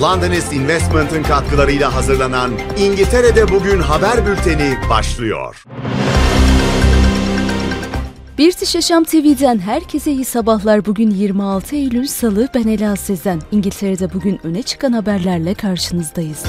Londonist Investment'ın katkılarıyla hazırlanan İngiltere'de Bugün Haber Bülteni başlıyor. British Yaşam TV'den herkese iyi sabahlar. Bugün 26 Eylül Salı. Ben Ela Sezen. İngiltere'de bugün öne çıkan haberlerle karşınızdayız.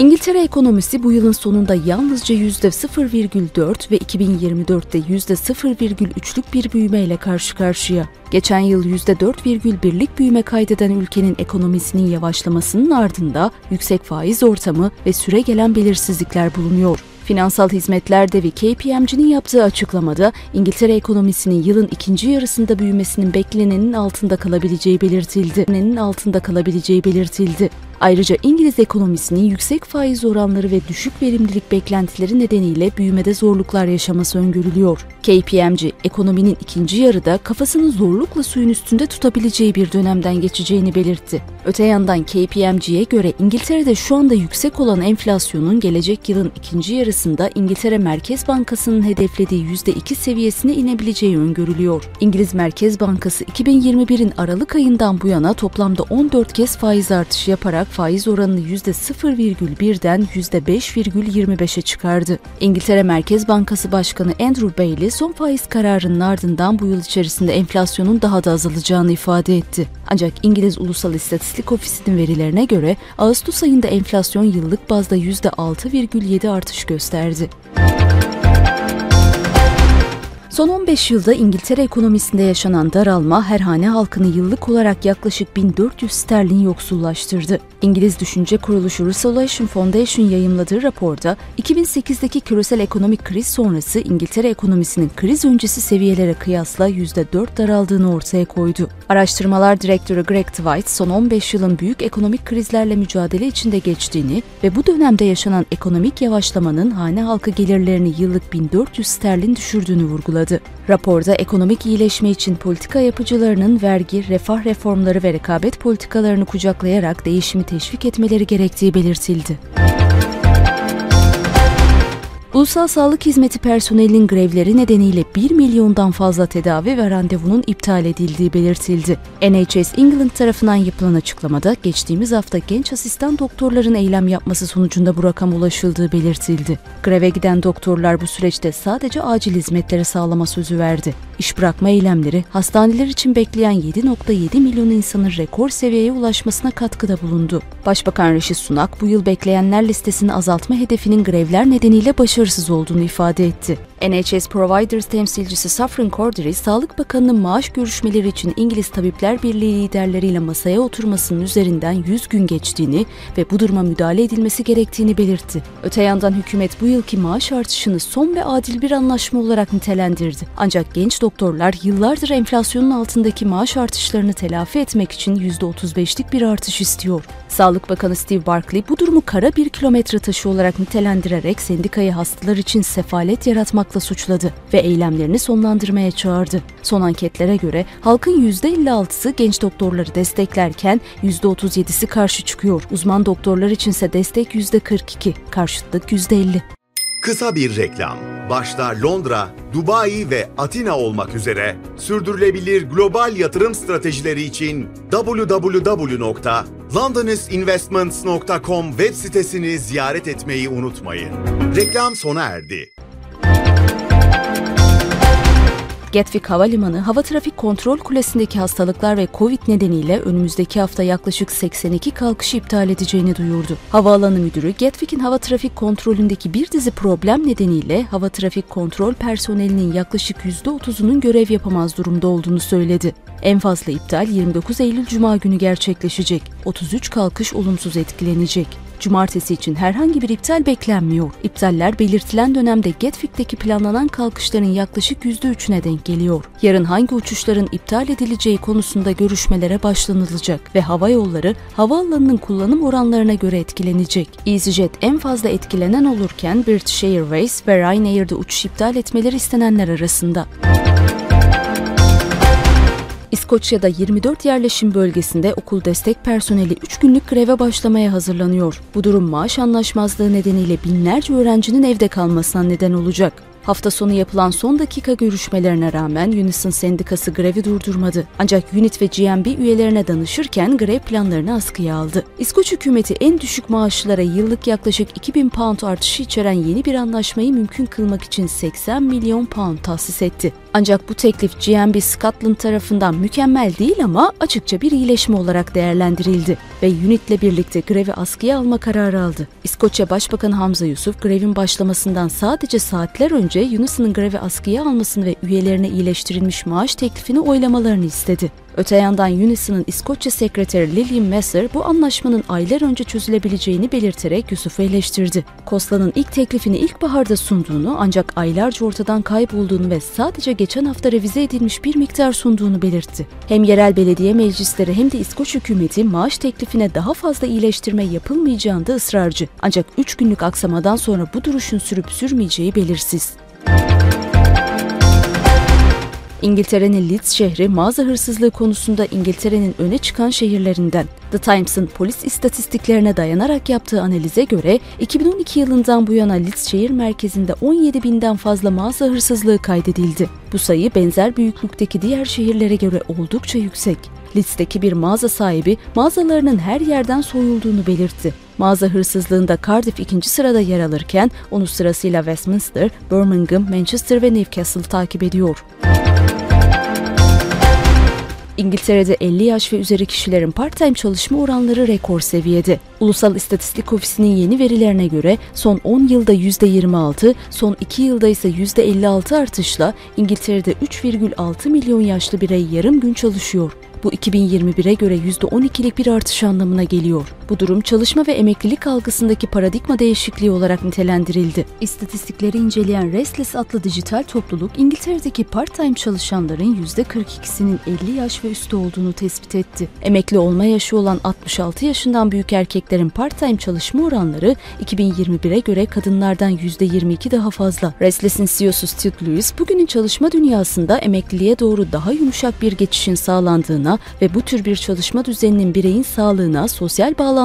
İngiltere ekonomisi bu yılın sonunda yalnızca %0,4 ve 2024'te %0,3'lük bir büyümeyle karşı karşıya. Geçen yıl %4,1'lik büyüme kaydeden ülkenin ekonomisinin yavaşlamasının ardında yüksek faiz ortamı ve süre gelen belirsizlikler bulunuyor. Finansal Hizmetler Devi KPMG'nin yaptığı açıklamada İngiltere ekonomisinin yılın ikinci yarısında büyümesinin beklenenin altında kalabileceği belirtildi. Beklenenin altında kalabileceği belirtildi. Ayrıca İngiliz ekonomisinin yüksek faiz oranları ve düşük verimlilik beklentileri nedeniyle büyümede zorluklar yaşaması öngörülüyor. KPMG, ekonominin ikinci yarıda kafasını zorlukla suyun üstünde tutabileceği bir dönemden geçeceğini belirtti. Öte yandan KPMG'ye göre İngiltere'de şu anda yüksek olan enflasyonun gelecek yılın ikinci yarısında İngiltere Merkez Bankası'nın hedeflediği %2 seviyesine inebileceği öngörülüyor. İngiliz Merkez Bankası 2021'in Aralık ayından bu yana toplamda 14 kez faiz artışı yaparak faiz oranını %0,1'den %5,25'e çıkardı. İngiltere Merkez Bankası Başkanı Andrew Bailey son faiz kararının ardından bu yıl içerisinde enflasyonun daha da azalacağını ifade etti. Ancak İngiliz Ulusal İstatistik Ofisi'nin verilerine göre Ağustos ayında enflasyon yıllık bazda %6,7 artış gösterdi. Son 15 yılda İngiltere ekonomisinde yaşanan daralma her hane halkını yıllık olarak yaklaşık 1400 sterlin yoksullaştırdı. İngiliz düşünce kuruluşu Resolution Foundation yayımladığı raporda 2008'deki küresel ekonomik kriz sonrası İngiltere ekonomisinin kriz öncesi seviyelere kıyasla %4 daraldığını ortaya koydu. Araştırmalar direktörü Greg Dwight son 15 yılın büyük ekonomik krizlerle mücadele içinde geçtiğini ve bu dönemde yaşanan ekonomik yavaşlamanın hane halkı gelirlerini yıllık 1400 sterlin düşürdüğünü vurguladı. Raporda ekonomik iyileşme için politika yapıcılarının vergi, refah reformları ve rekabet politikalarını kucaklayarak değişimi teşvik etmeleri gerektiği belirtildi. Ulusal Sağlık Hizmeti personelinin grevleri nedeniyle 1 milyondan fazla tedavi ve randevunun iptal edildiği belirtildi. NHS England tarafından yapılan açıklamada geçtiğimiz hafta genç asistan doktorların eylem yapması sonucunda bu rakam ulaşıldığı belirtildi. Greve giden doktorlar bu süreçte sadece acil hizmetleri sağlama sözü verdi. İş bırakma eylemleri hastaneler için bekleyen 7.7 milyon insanın rekor seviyeye ulaşmasına katkıda bulundu. Başbakan Rishi Sunak bu yıl bekleyenler listesini azaltma hedefinin grevler nedeniyle başarısız olduğunu ifade etti. NHS Providers temsilcisi Safran Cordery, Sağlık Bakanı'nın maaş görüşmeleri için İngiliz Tabipler Birliği liderleriyle masaya oturmasının üzerinden 100 gün geçtiğini ve bu duruma müdahale edilmesi gerektiğini belirtti. Öte yandan hükümet bu yılki maaş artışını son ve adil bir anlaşma olarak nitelendirdi. Ancak genç doktorlar yıllardır enflasyonun altındaki maaş artışlarını telafi etmek için %35'lik bir artış istiyor. Sağlık Bakanı Steve Barclay bu durumu kara bir kilometre taşı olarak nitelendirerek sendikayı hastalar için sefalet yaratmakla suçladı ve eylemlerini sonlandırmaya çağırdı. Son anketlere göre halkın %56'sı genç doktorları desteklerken %37'si karşı çıkıyor. Uzman doktorlar içinse destek %42, karşıtlık %50. Kısa bir reklam. Başta Londra, Dubai ve Atina olmak üzere sürdürülebilir global yatırım stratejileri için www.londonistinvestments.com web sitesini ziyaret etmeyi unutmayın. Reklam sona erdi. Gatwick Havalimanı, Hava Trafik Kontrol Kulesi'ndeki hastalıklar ve Covid nedeniyle önümüzdeki hafta yaklaşık 82 kalkış iptal edeceğini duyurdu. Havaalanı müdürü, Gatwick'in hava trafik kontrolündeki bir dizi problem nedeniyle hava trafik kontrol personelinin yaklaşık %30'unun görev yapamaz durumda olduğunu söyledi. En fazla iptal 29 Eylül Cuma günü gerçekleşecek. 33 kalkış olumsuz etkilenecek. Cumartesi için herhangi bir iptal beklenmiyor. İptaller belirtilen dönemde Gatwick'teki planlanan kalkışların yaklaşık %3'üne denk geliyor. Yarın hangi uçuşların iptal edileceği konusunda görüşmelere başlanılacak ve hava yolları havaalanının kullanım oranlarına göre etkilenecek. EasyJet en fazla etkilenen olurken British Airways ve Ryanair'de uçuş iptal etmeleri istenenler arasında. İskoçya'da 24 yerleşim bölgesinde okul destek personeli 3 günlük greve başlamaya hazırlanıyor. Bu durum maaş anlaşmazlığı nedeniyle binlerce öğrencinin evde kalmasına neden olacak. Hafta sonu yapılan son dakika görüşmelerine rağmen Unison sendikası grevi durdurmadı. Ancak Unit ve GMB üyelerine danışırken grev planlarını askıya aldı. İskoç hükümeti en düşük maaşlara yıllık yaklaşık 2000 pound artışı içeren yeni bir anlaşmayı mümkün kılmak için 80 milyon pound tahsis etti. Ancak bu teklif GMB Scotland tarafından mükemmel değil ama açıkça bir iyileşme olarak değerlendirildi ve Unit'le birlikte grevi askıya alma kararı aldı. İskoçya Başbakanı Hamza Yusuf grevin başlamasından sadece saatler önce Unison'ın grevi askıya almasını ve üyelerine iyileştirilmiş maaş teklifini oylamalarını istedi. Öte yandan Unison'ın İskoçya Sekreteri Lillian Messer bu anlaşmanın aylar önce çözülebileceğini belirterek Yusuf'u eleştirdi. Kosla'nın ilk teklifini ilkbaharda sunduğunu ancak aylarca ortadan kaybolduğunu ve sadece geçen hafta revize edilmiş bir miktar sunduğunu belirtti. Hem yerel belediye meclisleri hem de İskoç hükümeti maaş teklifine daha fazla iyileştirme yapılmayacağında ısrarcı. Ancak 3 günlük aksamadan sonra bu duruşun sürüp sürmeyeceği belirsiz. İngiltere'nin Leeds şehri mağaza hırsızlığı konusunda İngiltere'nin öne çıkan şehirlerinden. The Times'ın polis istatistiklerine dayanarak yaptığı analize göre 2012 yılından bu yana Leeds şehir merkezinde 17 binden fazla mağaza hırsızlığı kaydedildi. Bu sayı benzer büyüklükteki diğer şehirlere göre oldukça yüksek. Leeds'teki bir mağaza sahibi mağazalarının her yerden soyulduğunu belirtti. Mağaza hırsızlığında Cardiff ikinci sırada yer alırken onu sırasıyla Westminster, Birmingham, Manchester ve Newcastle takip ediyor. İngiltere'de 50 yaş ve üzeri kişilerin part-time çalışma oranları rekor seviyede. Ulusal İstatistik Ofisi'nin yeni verilerine göre son 10 yılda %26, son 2 yılda ise %56 artışla İngiltere'de 3,6 milyon yaşlı birey yarım gün çalışıyor. Bu 2021'e göre %12'lik bir artış anlamına geliyor. Bu durum çalışma ve emeklilik algısındaki paradigma değişikliği olarak nitelendirildi. İstatistikleri inceleyen Restless adlı dijital topluluk İngiltere'deki part-time çalışanların %42'sinin 50 yaş ve üstü olduğunu tespit etti. Emekli olma yaşı olan 66 yaşından büyük erkeklerin part-time çalışma oranları 2021'e göre kadınlardan %22 daha fazla. Restless'in CEO'su Stuart Lewis, bugünün çalışma dünyasında emekliliğe doğru daha yumuşak bir geçişin sağlandığına ve bu tür bir çalışma düzeninin bireyin sağlığına, sosyal bağlantılarına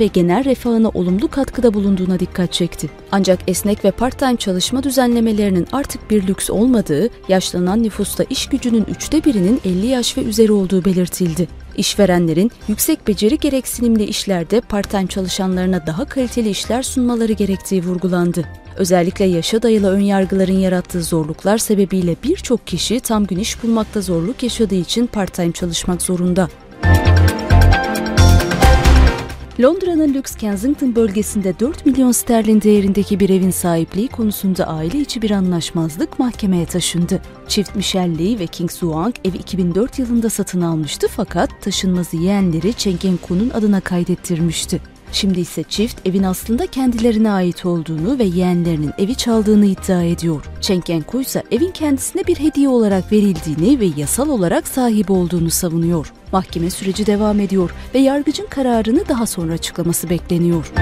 ve genel refahına olumlu katkıda bulunduğuna dikkat çekti. Ancak esnek ve part-time çalışma düzenlemelerinin artık bir lüks olmadığı, yaşlanan nüfusta iş gücünün üçte birinin 50 yaş ve üzeri olduğu belirtildi. İşverenlerin yüksek beceri gereksinimli işlerde part-time çalışanlarına daha kaliteli işler sunmaları gerektiği vurgulandı. Özellikle yaşa dayalı önyargıların yarattığı zorluklar sebebiyle birçok kişi tam gün iş bulmakta zorluk yaşadığı için part-time çalışmak zorunda. Londra'nın lüks Kensington bölgesinde 4 milyon sterlin değerindeki bir evin sahipliği konusunda aile içi bir anlaşmazlık mahkemeye taşındı. Çift Michelle Lee ve King Suang evi 2004 yılında satın almıştı fakat taşınmazı yeğenleri Cheng Ku'nun adına kaydettirmişti. Şimdi ise çift evin aslında kendilerine ait olduğunu ve yeğenlerinin evi çaldığını iddia ediyor. Ku ise evin kendisine bir hediye olarak verildiğini ve yasal olarak sahibi olduğunu savunuyor. Mahkeme süreci devam ediyor ve yargıcın kararını daha sonra açıklaması bekleniyor.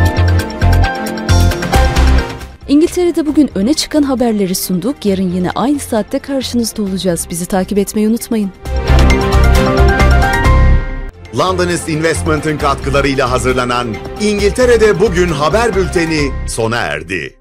İngiltere'de bugün öne çıkan haberleri sunduk. Yarın yine aynı saatte karşınızda olacağız. Bizi takip etmeyi unutmayın. Londonist Investment'ın katkılarıyla hazırlanan İngiltere'de Bugün haber bülteni sona erdi.